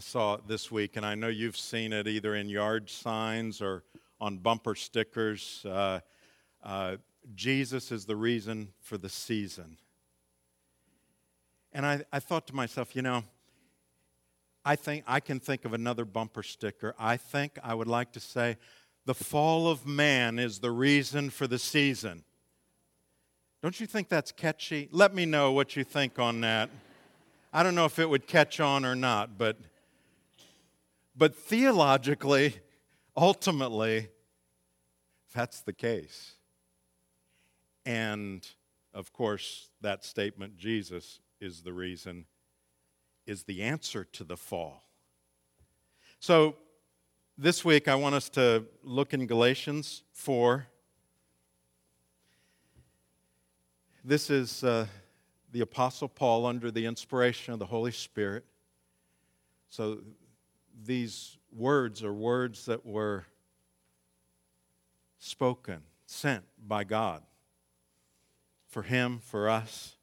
I saw it this week, and I know you've seen it either in yard signs or on bumper stickers. Uh, uh, Jesus is the reason for the season. And I, I thought to myself, you know, I think I can think of another bumper sticker. I think I would like to say, the fall of man is the reason for the season. Don't you think that's catchy? Let me know what you think on that. I don't know if it would catch on or not, but but theologically, ultimately, that's the case. And of course, that statement, Jesus is the reason, is the answer to the fall. So this week, I want us to look in Galatians 4. This is uh, the Apostle Paul under the inspiration of the Holy Spirit. So these words are words that were spoken, sent by God for him, for us.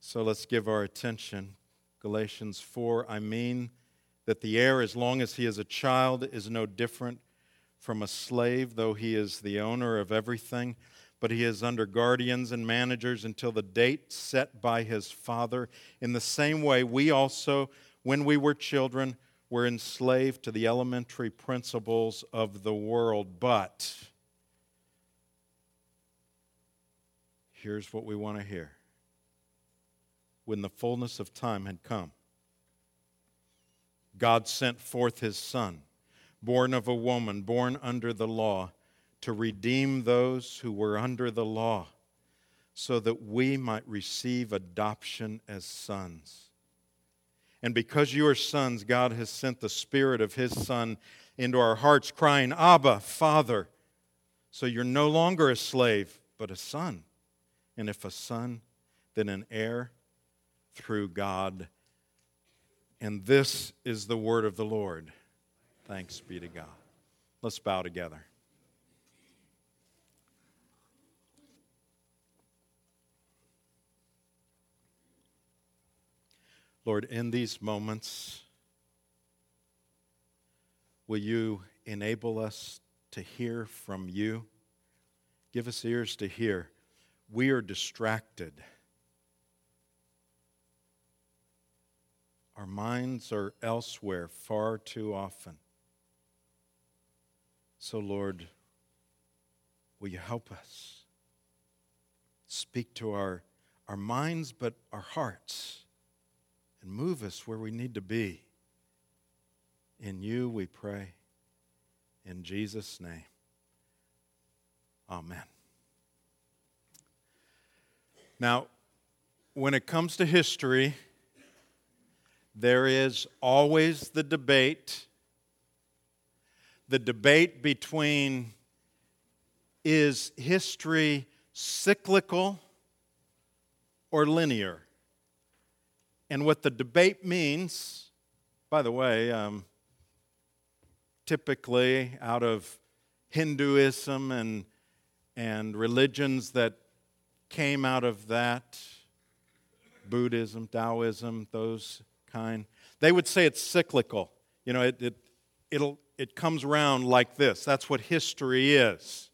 So let's give our attention. Galatians 4 I mean that the heir, as long as he is a child, is no different from a slave, though he is the owner of everything. But he is under guardians and managers until the date set by his father. In the same way, we also, when we were children, were enslaved to the elementary principles of the world. But here's what we want to hear. When the fullness of time had come, God sent forth his Son, born of a woman, born under the law, to redeem those who were under the law, so that we might receive adoption as sons. And because you are sons, God has sent the Spirit of his Son into our hearts, crying, Abba, Father. So you're no longer a slave, but a son. And if a son, then an heir through God and this is the word of the Lord. Thanks be to God. Let's bow together. Lord, in these moments, will you enable us to hear from you? Give us ears to hear. We are distracted. Our minds are elsewhere far too often. So, Lord, will you help us? Speak to our, our minds, but our hearts, and move us where we need to be. In you we pray. In Jesus' name. Amen. Now, when it comes to history, there is always the debate the debate between is history cyclical or linear? And what the debate means, by the way, um, typically out of Hinduism and, and religions that came out of that, Buddhism, Taoism, those kind. They would say it's cyclical. You know, it, it, it'll, it comes around like this. That's what history is.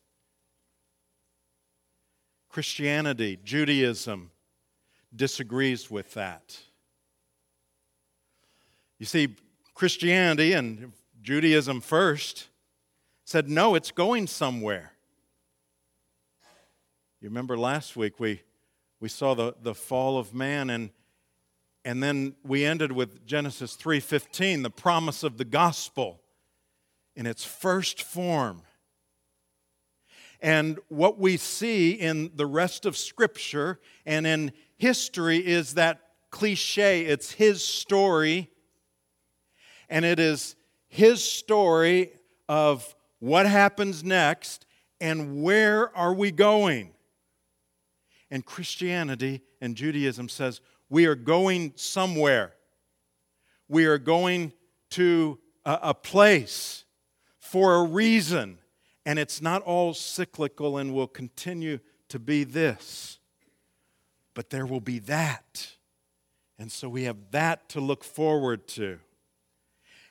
Christianity, Judaism disagrees with that. You see, Christianity and Judaism first said, no, it's going somewhere. You remember last week we, we saw the, the fall of man and and then we ended with Genesis 3:15, the promise of the gospel in its first form. And what we see in the rest of scripture and in history is that cliche, it's his story and it is his story of what happens next and where are we going. And Christianity and Judaism says we are going somewhere. We are going to a, a place for a reason. And it's not all cyclical and will continue to be this. But there will be that. And so we have that to look forward to.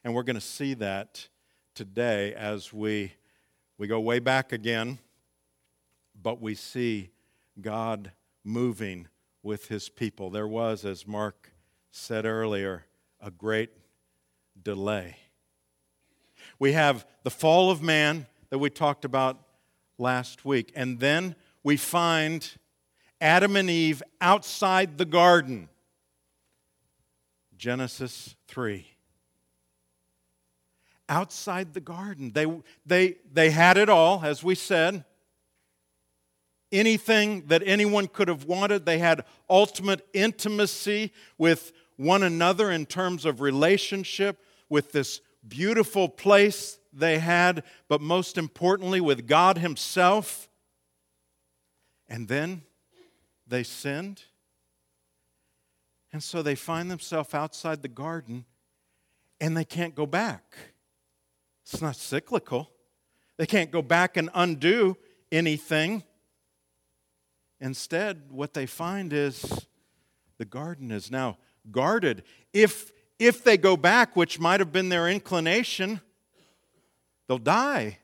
And we're going to see that today as we, we go way back again, but we see God moving with his people. There was, as Mark said earlier, a great delay. We have the fall of man that we talked about last week, and then we find Adam and Eve outside the garden. Genesis 3. Outside the garden. They, they, they had it all, as we said. Anything that anyone could have wanted. They had ultimate intimacy with one another in terms of relationship, with this beautiful place they had, but most importantly, with God Himself. And then they sinned. And so they find themselves outside the garden and they can't go back. It's not cyclical. They can't go back and undo anything. Instead, what they find is the garden is now guarded. If, if they go back, which might have been their inclination, they'll die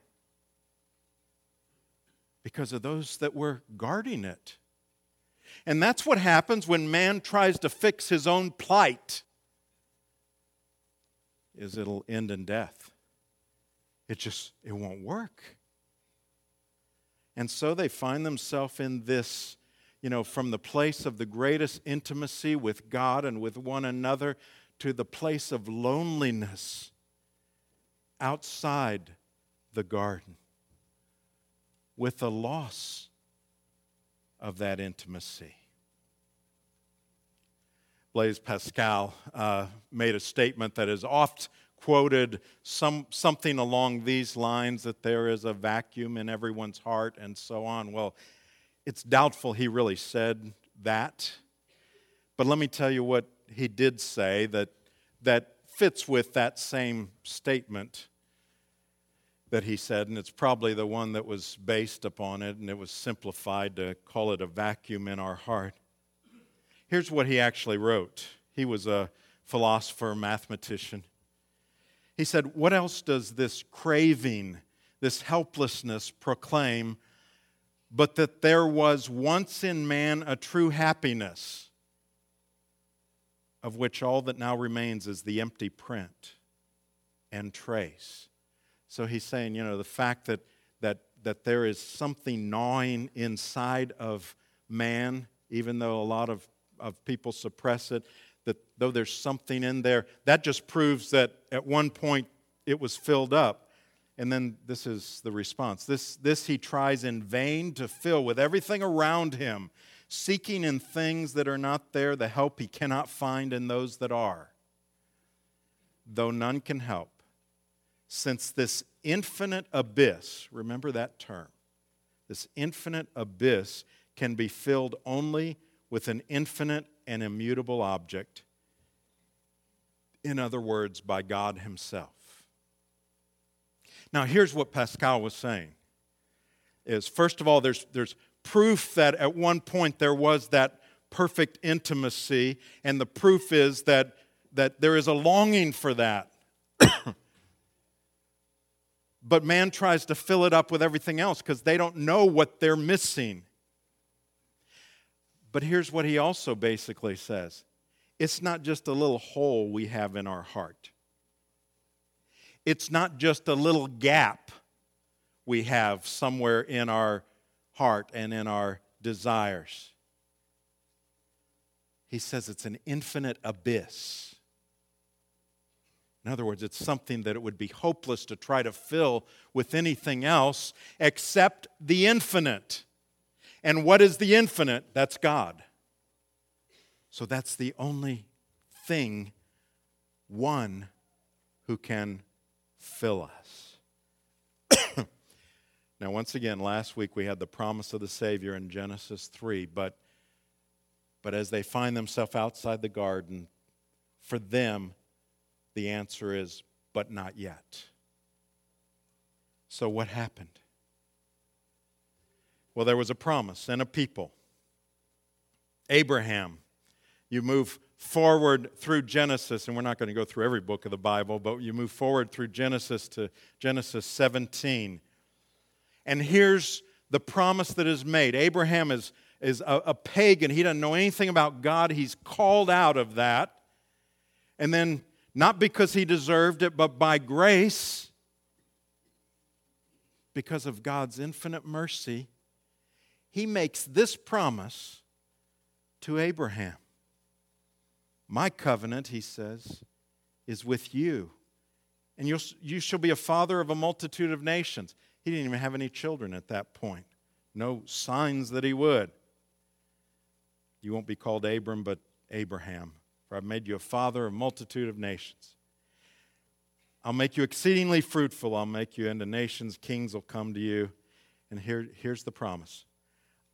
because of those that were guarding it. And that's what happens when man tries to fix his own plight. Is it'll end in death. It just it won't work. And so they find themselves in this, you know, from the place of the greatest intimacy with God and with one another to the place of loneliness outside the garden with the loss of that intimacy. Blaise Pascal uh, made a statement that is oft quoted, some, something along these lines that there is a vacuum in everyone's heart and so on. Well, it's doubtful he really said that. But let me tell you what he did say that, that fits with that same statement that he said, and it's probably the one that was based upon it, and it was simplified to call it a vacuum in our heart. Here's what he actually wrote. He was a philosopher, mathematician. He said, What else does this craving, this helplessness proclaim, but that there was once in man a true happiness, of which all that now remains is the empty print and trace? So he's saying, you know, the fact that, that, that there is something gnawing inside of man, even though a lot of, of people suppress it, that though there's something in there, that just proves that at one point it was filled up. And then this is the response. This, this he tries in vain to fill with everything around him, seeking in things that are not there the help he cannot find in those that are. Though none can help, since this infinite abyss, remember that term, this infinite abyss can be filled only with an infinite and immutable object. In other words, by God Himself. Now, here's what Pascal was saying is first of all, there's, there's proof that at one point there was that perfect intimacy, and the proof is that, that there is a longing for that. but man tries to fill it up with everything else because they don't know what they're missing. But here's what he also basically says it's not just a little hole we have in our heart, it's not just a little gap we have somewhere in our heart and in our desires. He says it's an infinite abyss. In other words, it's something that it would be hopeless to try to fill with anything else except the infinite. And what is the infinite? That's God. So that's the only thing, one who can fill us. now, once again, last week we had the promise of the Savior in Genesis 3, but, but as they find themselves outside the garden, for them, the answer is, but not yet. So, what happened? Well, there was a promise and a people. Abraham, you move forward through Genesis, and we're not going to go through every book of the Bible, but you move forward through Genesis to Genesis 17. And here's the promise that is made Abraham is, is a, a pagan, he doesn't know anything about God, he's called out of that. And then, not because he deserved it, but by grace, because of God's infinite mercy, he makes this promise to Abraham. My covenant, he says, is with you. And you'll, you shall be a father of a multitude of nations. He didn't even have any children at that point, no signs that he would. You won't be called Abram, but Abraham, for I've made you a father of a multitude of nations. I'll make you exceedingly fruitful. I'll make you into nations. Kings will come to you. And here, here's the promise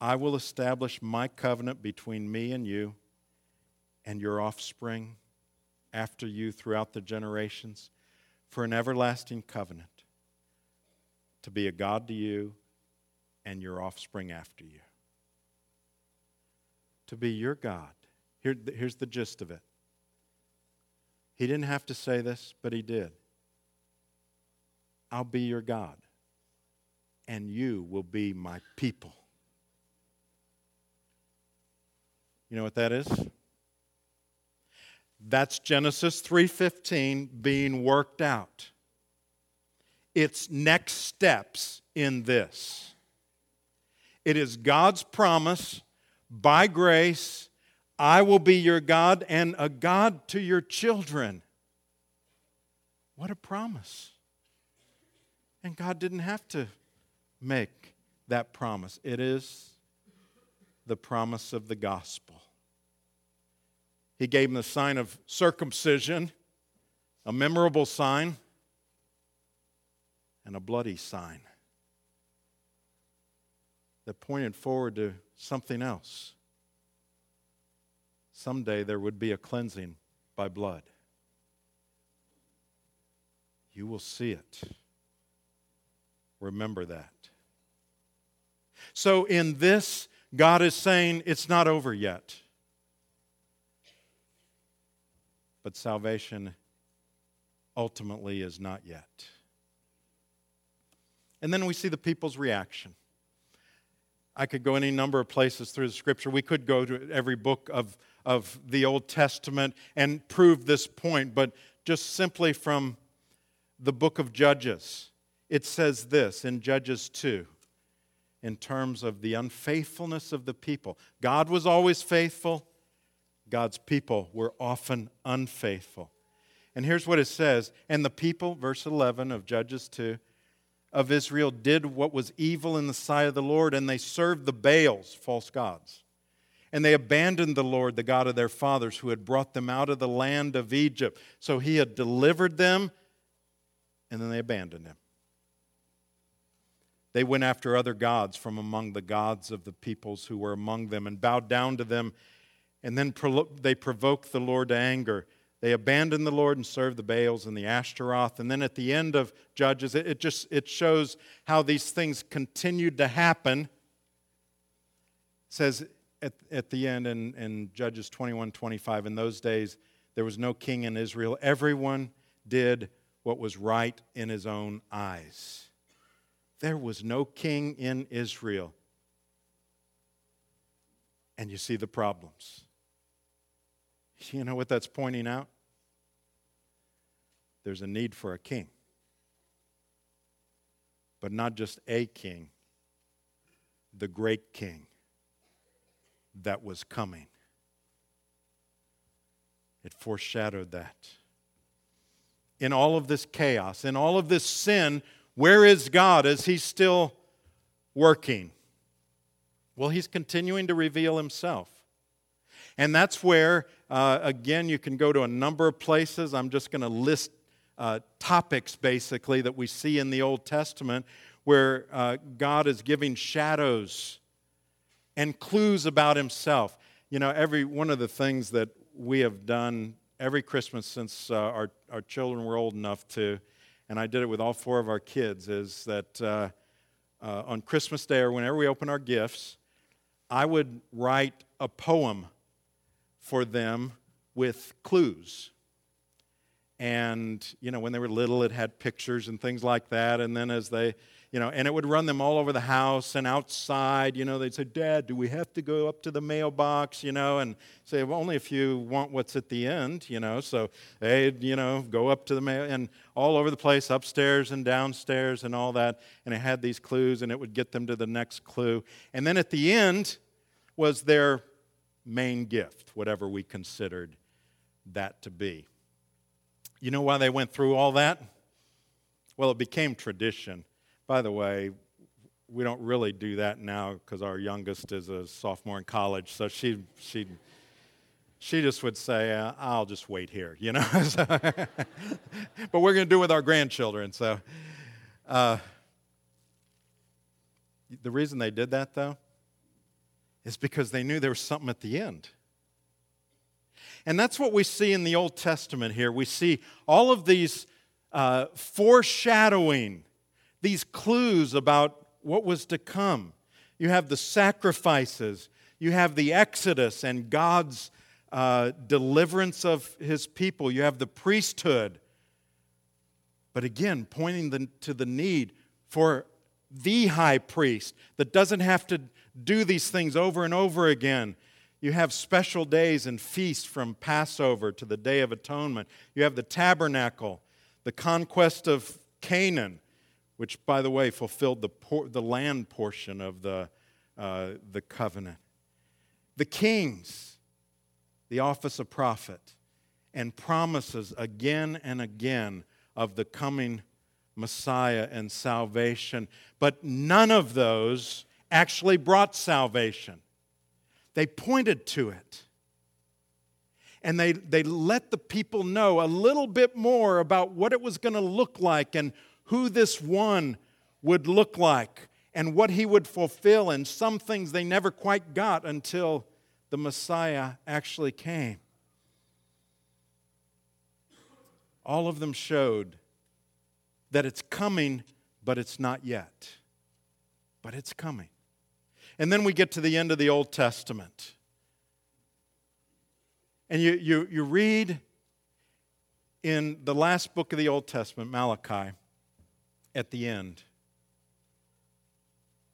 I will establish my covenant between me and you and your offspring after you throughout the generations for an everlasting covenant to be a God to you and your offspring after you. To be your God. Here, here's the gist of it. He didn't have to say this, but he did. I'll be your God, and you will be my people. You know what that is? That's Genesis 3:15 being worked out. It's next steps in this. It is God's promise by grace, I will be your God and a God to your children. What a promise. And God didn't have to make that promise. It is the promise of the gospel. He gave him the sign of circumcision, a memorable sign, and a bloody sign that pointed forward to something else. Someday there would be a cleansing by blood. You will see it. Remember that. So, in this, God is saying it's not over yet. but salvation ultimately is not yet. And then we see the people's reaction. I could go any number of places through the scripture. We could go to every book of, of the Old Testament and prove this point, but just simply from the book of Judges, it says this in Judges 2 in terms of the unfaithfulness of the people. God was always faithful, God's people were often unfaithful. And here's what it says And the people, verse 11 of Judges 2, of Israel did what was evil in the sight of the Lord, and they served the Baals, false gods. And they abandoned the Lord, the God of their fathers, who had brought them out of the land of Egypt. So he had delivered them, and then they abandoned him. They went after other gods from among the gods of the peoples who were among them and bowed down to them and then they provoked the Lord to anger. They abandoned the Lord and served the Baals and the Ashtaroth. And then at the end of Judges, it, just it shows how these things continued to happen. It says at, at the end in, in Judges 21 25, in those days there was no king in Israel. Everyone did what was right in his own eyes. There was no king in Israel. And you see the problems. You know what that's pointing out? There's a need for a king. But not just a king, the great king that was coming. It foreshadowed that. In all of this chaos, in all of this sin, where is God? Is He still working? Well, He's continuing to reveal Himself. And that's where, uh, again, you can go to a number of places. I'm just going to list uh, topics, basically, that we see in the Old Testament where uh, God is giving shadows and clues about Himself. You know, every one of the things that we have done every Christmas since uh, our, our children were old enough to, and I did it with all four of our kids, is that uh, uh, on Christmas Day or whenever we open our gifts, I would write a poem for them with clues. And, you know, when they were little, it had pictures and things like that. And then as they, you know, and it would run them all over the house and outside. You know, they'd say, Dad, do we have to go up to the mailbox? You know, and say, well, only if you want what's at the end, you know. So they'd, you know, go up to the mail and all over the place, upstairs and downstairs and all that. And it had these clues and it would get them to the next clue. And then at the end was their main gift, whatever we considered that to be. You know why they went through all that? Well, it became tradition. By the way, we don't really do that now because our youngest is a sophomore in college, so she she she just would say, uh, "I'll just wait here," you know. but we're going to do it with our grandchildren. So, uh, the reason they did that, though, is because they knew there was something at the end. And that's what we see in the Old Testament here. We see all of these uh, foreshadowing, these clues about what was to come. You have the sacrifices, you have the Exodus and God's uh, deliverance of his people, you have the priesthood. But again, pointing the, to the need for the high priest that doesn't have to do these things over and over again. You have special days and feasts from Passover to the Day of Atonement. You have the tabernacle, the conquest of Canaan, which, by the way, fulfilled the, por- the land portion of the, uh, the covenant. The kings, the office of prophet, and promises again and again of the coming Messiah and salvation. But none of those actually brought salvation. They pointed to it. And they, they let the people know a little bit more about what it was going to look like and who this one would look like and what he would fulfill. And some things they never quite got until the Messiah actually came. All of them showed that it's coming, but it's not yet. But it's coming. And then we get to the end of the Old Testament. And you, you, you read in the last book of the Old Testament, Malachi, at the end.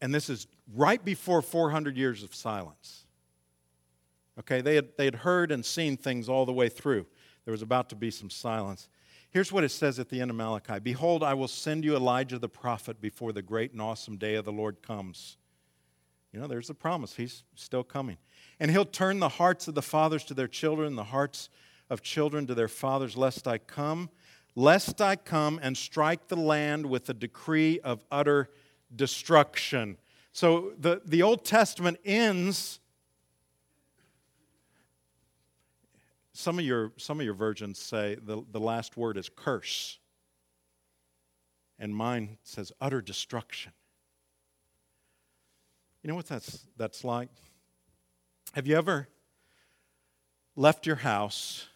And this is right before 400 years of silence. Okay, they had, they had heard and seen things all the way through. There was about to be some silence. Here's what it says at the end of Malachi Behold, I will send you Elijah the prophet before the great and awesome day of the Lord comes. You know, there's a promise. He's still coming. And he'll turn the hearts of the fathers to their children, the hearts of children to their fathers, lest I come, lest I come and strike the land with a decree of utter destruction. So the, the Old Testament ends. Some of your, some of your versions say the, the last word is curse. And mine says utter destruction. You know what that's, that's like? Have you ever left your house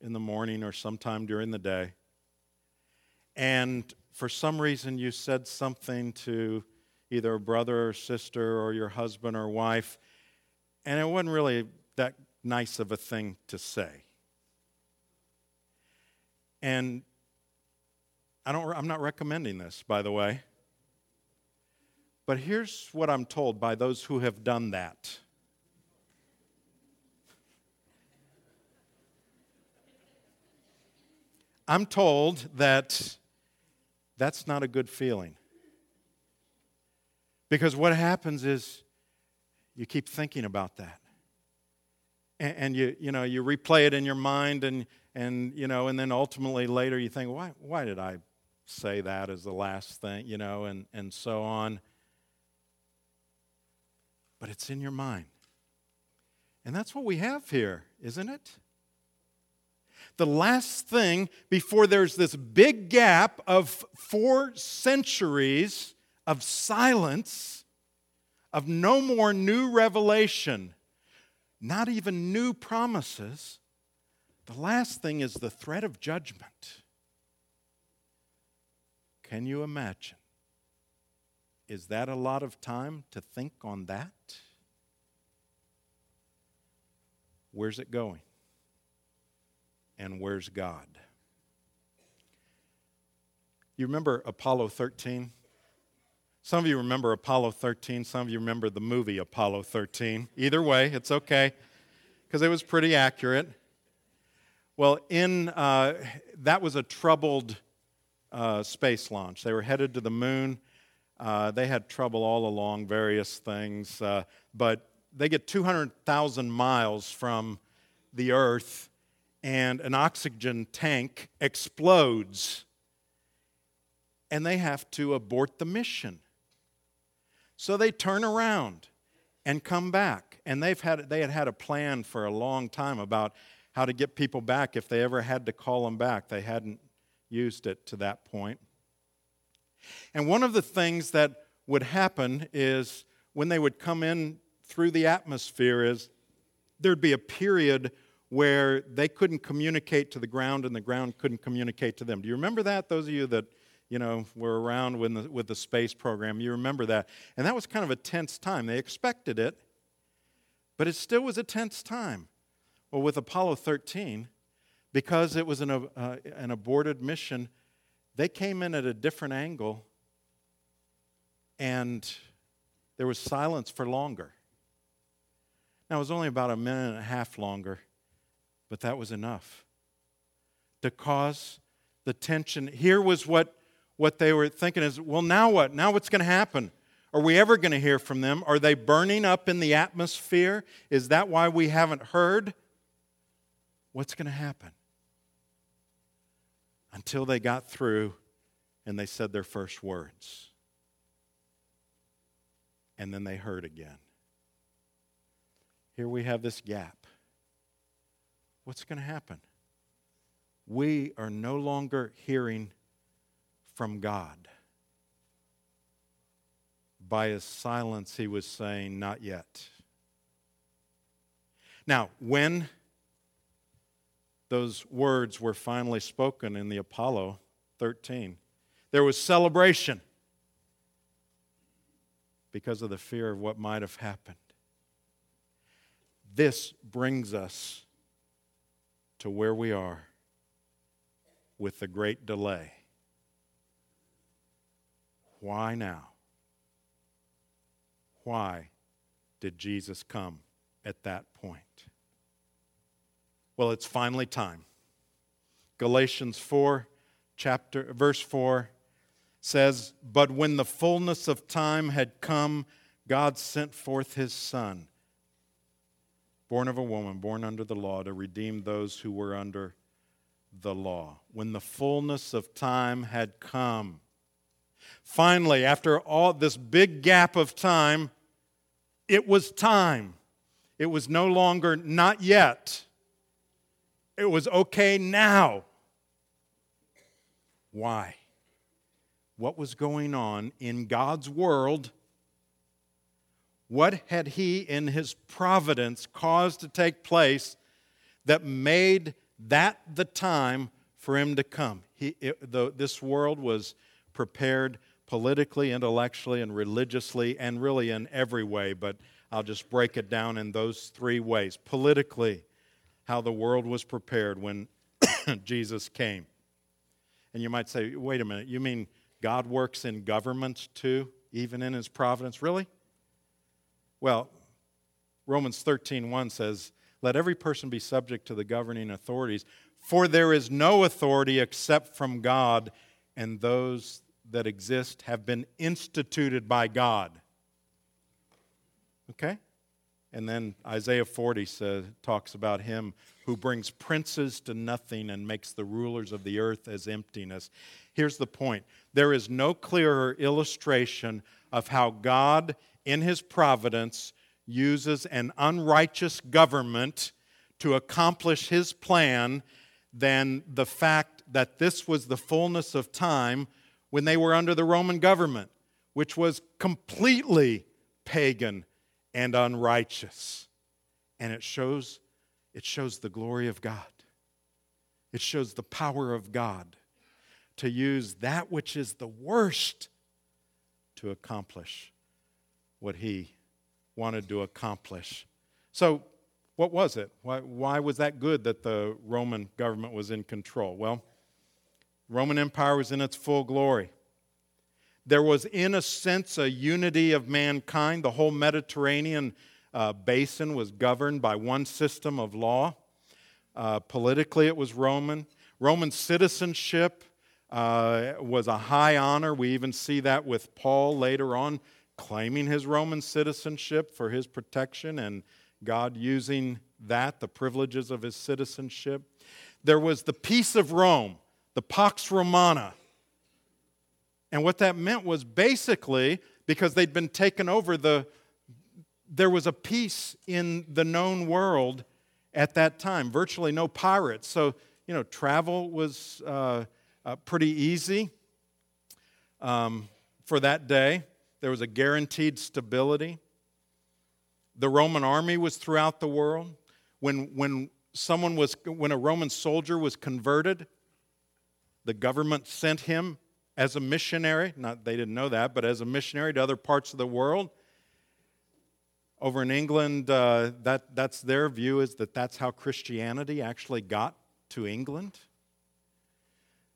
in the morning or sometime during the day, and for some reason you said something to either a brother or sister or your husband or wife, and it wasn't really that nice of a thing to say? And I don't, I'm not recommending this, by the way. But here's what I'm told by those who have done that. I'm told that that's not a good feeling. Because what happens is you keep thinking about that. And, and, you, you know, you replay it in your mind and, and, you know, and then ultimately later you think, why, why did I say that as the last thing, you know, and, and so on but it's in your mind. And that's what we have here, isn't it? The last thing before there's this big gap of four centuries of silence, of no more new revelation, not even new promises, the last thing is the threat of judgment. Can you imagine? Is that a lot of time to think on that? Where's it going? And where's God? You remember Apollo 13? Some of you remember Apollo 13, some of you remember the movie Apollo 13. Either way, it's okay, because it was pretty accurate. Well, in, uh, that was a troubled uh, space launch. They were headed to the moon. Uh, they had trouble all along, various things, uh, but they get 200,000 miles from the Earth, and an oxygen tank explodes, and they have to abort the mission. So they turn around and come back. And they've had, they had had a plan for a long time about how to get people back if they ever had to call them back. They hadn't used it to that point. And one of the things that would happen is when they would come in through the atmosphere is there'd be a period where they couldn't communicate to the ground and the ground couldn't communicate to them. Do you remember that? Those of you that you know, were around with the, with the space program. You remember that. And that was kind of a tense time. They expected it, but it still was a tense time. Well, with Apollo 13, because it was an, uh, an aborted mission, they came in at a different angle and there was silence for longer. Now, it was only about a minute and a half longer, but that was enough to cause the tension. Here was what what they were thinking is, well, now what? Now what's going to happen? Are we ever going to hear from them? Are they burning up in the atmosphere? Is that why we haven't heard? What's going to happen? Until they got through and they said their first words. And then they heard again. Here we have this gap. What's going to happen? We are no longer hearing from God. By his silence, he was saying, Not yet. Now, when those words were finally spoken in the Apollo 13, there was celebration because of the fear of what might have happened. This brings us to where we are with the great delay. Why now? Why did Jesus come at that point? Well, it's finally time. Galatians 4, chapter, verse 4 says, But when the fullness of time had come, God sent forth his Son, born of a woman, born under the law, to redeem those who were under the law. When the fullness of time had come, Finally, after all this big gap of time, it was time. It was no longer not yet. It was okay now. Why? What was going on in God's world? What had He, in His providence, caused to take place that made that the time for Him to come? He, it, the, this world was prepared politically, intellectually, and religiously, and really in every way, but I'll just break it down in those three ways. Politically, how the world was prepared when Jesus came. And you might say, wait a minute, you mean God works in governments too, even in his providence? Really? Well, Romans 13:1 says, "Let every person be subject to the governing authorities, for there is no authority except from God, and those that exist have been instituted by God. Okay? And then Isaiah 40 says, talks about him who brings princes to nothing and makes the rulers of the earth as emptiness. Here's the point there is no clearer illustration of how God, in his providence, uses an unrighteous government to accomplish his plan than the fact that this was the fullness of time when they were under the Roman government, which was completely pagan and unrighteous. And it shows, it shows the glory of God. It shows the power of God to use that which is the worst to accomplish what he wanted to accomplish. So, what was it? Why, why was that good that the Roman government was in control? Well, Roman Empire was in its full glory. There was, in a sense, a unity of mankind. The whole Mediterranean uh, basin was governed by one system of law. Uh, politically, it was Roman. Roman citizenship uh, was a high honor. We even see that with Paul later on claiming his Roman citizenship for his protection and God using that, the privileges of his citizenship. There was the peace of Rome, the Pax Romana. And what that meant was basically because they'd been taken over, the, there was a peace in the known world at that time. Virtually no pirates. So, you know, travel was uh, uh, pretty easy um, for that day. There was a guaranteed stability. The Roman army was throughout the world. When, when someone was, when a Roman soldier was converted, the government sent him as a missionary. Not they didn't know that, but as a missionary to other parts of the world. Over in England, uh, that, that's their view is that that's how Christianity actually got to England.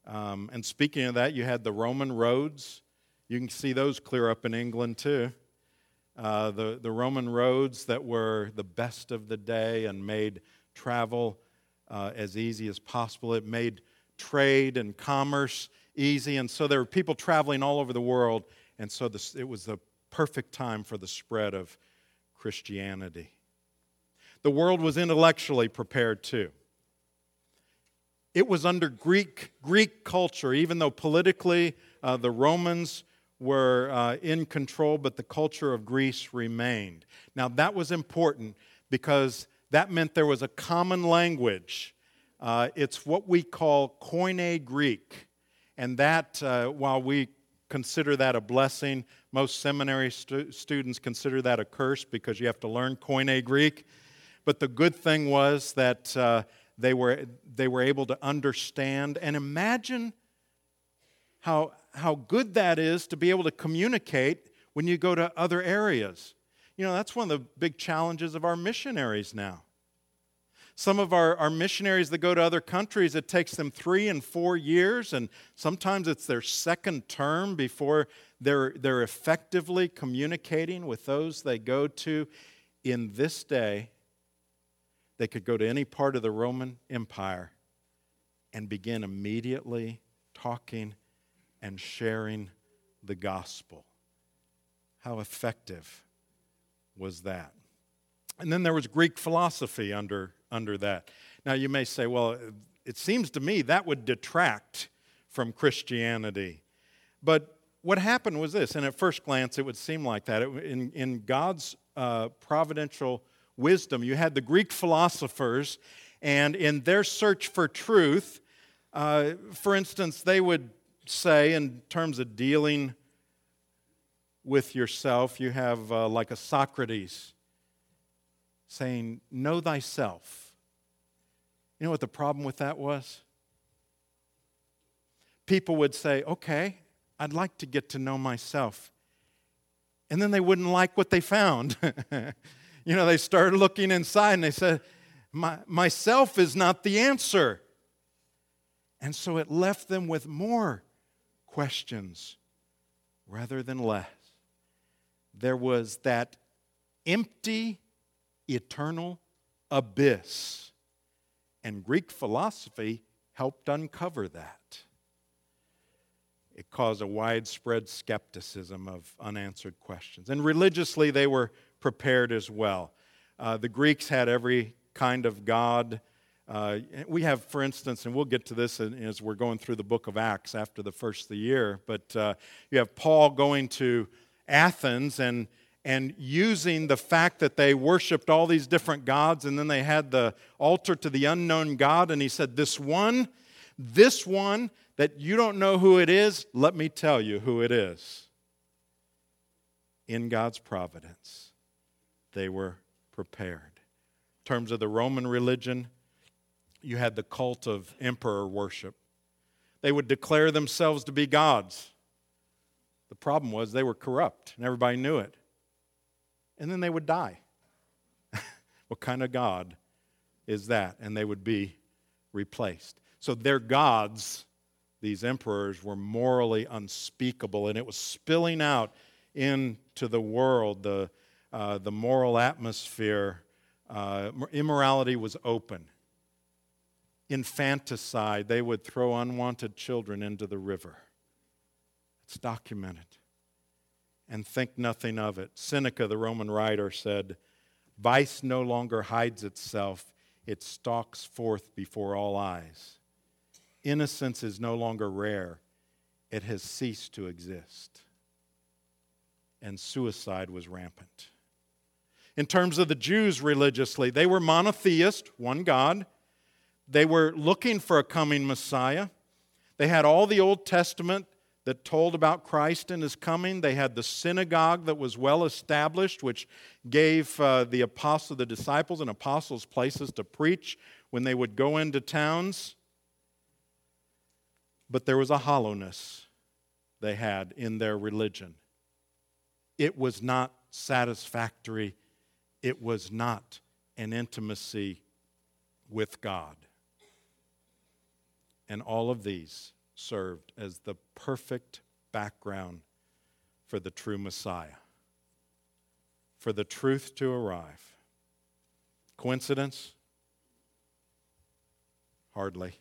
Um, and speaking of that, you had the Roman roads. You can see those clear up in England too. Uh, the, the Roman roads that were the best of the day and made travel uh, as easy as possible. It made trade and commerce easy. And so there were people traveling all over the world. And so this, it was the perfect time for the spread of Christianity. The world was intellectually prepared too. It was under Greek, Greek culture, even though politically uh, the Romans were uh, in control, but the culture of Greece remained. Now, that was important because that meant there was a common language. Uh, it's what we call Koine Greek. And that, uh, while we consider that a blessing, most seminary stu- students consider that a curse because you have to learn Koine Greek. But the good thing was that uh, they were, they were able to understand and imagine how, how good that is to be able to communicate when you go to other areas. You know, that's one of the big challenges of our missionaries now. Some of our, our missionaries that go to other countries, it takes them three and four years, and sometimes it's their second term before they're, they're effectively communicating with those they go to. In this day, they could go to any part of the Roman Empire and begin immediately talking and sharing the gospel. How effective was that? And then there was Greek philosophy under, under that. Now, you may say, well, it seems to me that would detract from Christianity. But what happened was this, and at first glance it would seem like that. It, in, in God's uh, providential wisdom. You had the Greek philosophers, and in their search for truth, uh, for instance, they would say, in terms of dealing with yourself, you have uh, like a Socrates saying, Know thyself. You know what the problem with that was? People would say, Okay, I'd like to get to know myself. And then they wouldn't like what they found. you know, they started looking inside and they said, My, Myself is not the answer. And so it left them with more questions rather than less. There was that empty, eternal abyss. And Greek philosophy helped uncover that. It caused a widespread skepticism of unanswered questions. And religiously, they were prepared as well. Uh, the Greeks had every kind of God. Uh, we have, for instance, and we'll get to this as we're going through the book of Acts after the first of the year, but uh, you have Paul going to Athens and, and using the fact that they worshiped all these different gods and then they had the altar to the unknown God, and he said, This one, this one that you don't know who it is, let me tell you who it is. In God's providence they were prepared. In terms of the Roman religion, you had the cult of emperor worship. They would declare themselves to be gods. The problem was they were corrupt, and everybody knew it. And then they would die. What kind of God is that? And they would be replaced. So their gods, these emperors, were morally unspeakable, and it was spilling out into the world, the, uh, the moral atmosphere. Uh, immorality was open. Infanticide, they would throw unwanted children into the river. It's documented. And think nothing of it. Seneca, the Roman writer, said, Vice no longer hides itself, it stalks forth before all eyes. Innocence is no longer rare, it has ceased to exist. And suicide was rampant. In terms of the Jews religiously, they were monotheist, one God. They were looking for a coming Messiah. They had all the Old Testament that told about Christ and his coming. They had the synagogue that was well established, which gave uh, the apostle, the disciples and apostles places to preach when they would go into towns. But there was a hollowness they had in their religion. It was not satisfactory, it was not an intimacy with God. And all of these served as the perfect background for the true Messiah, for the truth to arrive. Coincidence? Hardly.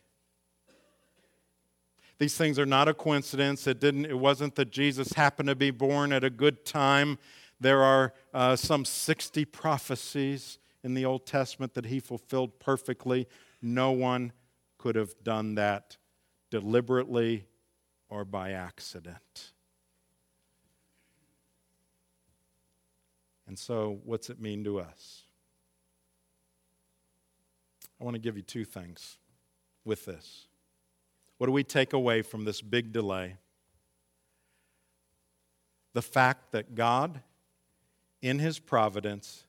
These things are not a coincidence. It, didn't, it wasn't that Jesus happened to be born at a good time. There are uh, some 60 prophecies in the Old Testament that he fulfilled perfectly. No one could have done that deliberately or by accident. And so, what's it mean to us? I want to give you two things with this. What do we take away from this big delay? The fact that God, in His providence,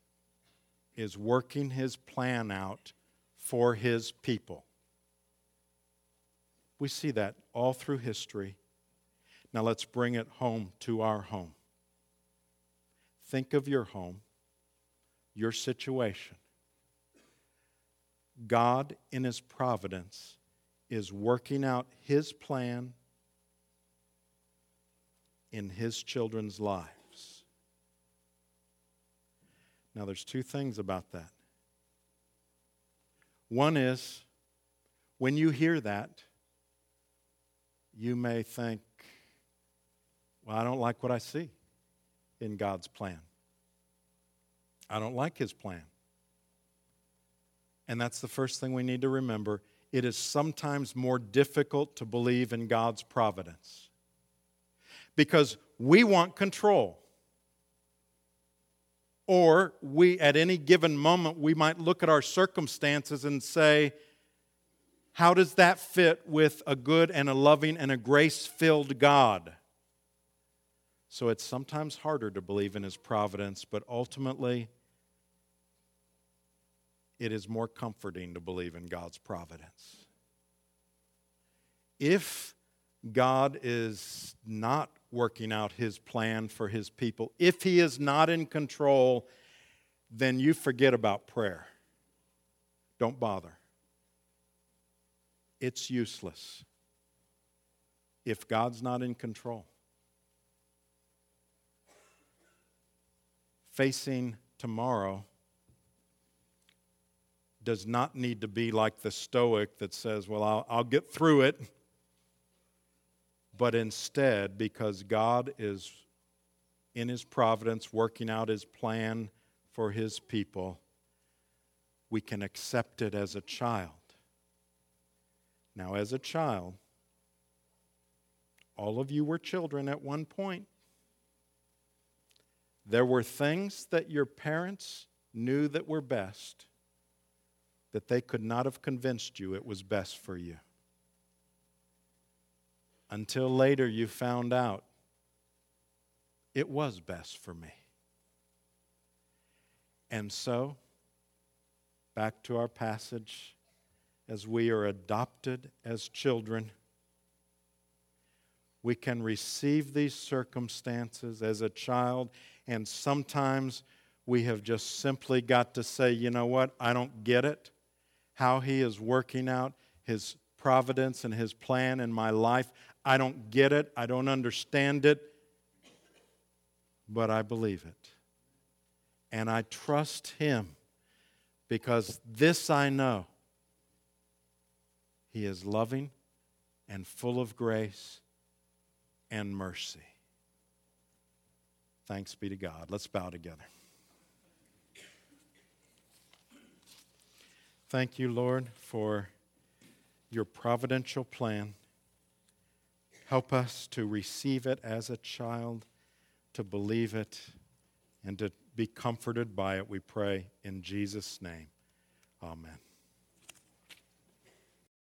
is working His plan out for His people. We see that all through history. Now let's bring it home to our home. Think of your home, your situation. God, in His providence, is working out His plan in His children's lives. Now, there's two things about that. One is when you hear that, you may think, well, I don't like what I see in God's plan. I don't like His plan. And that's the first thing we need to remember. It is sometimes more difficult to believe in God's providence because we want control. Or we, at any given moment, we might look at our circumstances and say, how does that fit with a good and a loving and a grace filled God? So it's sometimes harder to believe in His providence, but ultimately, it is more comforting to believe in God's providence. If God is not working out His plan for His people, if He is not in control, then you forget about prayer. Don't bother it's useless if God's not in control. Facing tomorrow does not need to be like the Stoic that says, Well, I'll, I'll get through it. But instead, because God is in His providence working out His plan for His people, we can accept it as a child now, as a child, all of you were children at one point. There were things that your parents knew that were best that they could not have convinced you it was best for you. Until later, you found out it was best for me. And so, back to our passage as we are adopted as children, we can receive these circumstances as a child, and sometimes we have just simply got to say, you know what? I don't get it. How He is working out His providence and His plan in my life. I don't get it. I don't understand it. But I believe it. And I trust Him because this I know He is loving and full of grace and mercy. Thanks be to God. Let's bow together. Thank you, Lord, for your providential plan. Help us to receive it as a child, to believe it, and to be comforted by it, we pray in Jesus' name. Amen.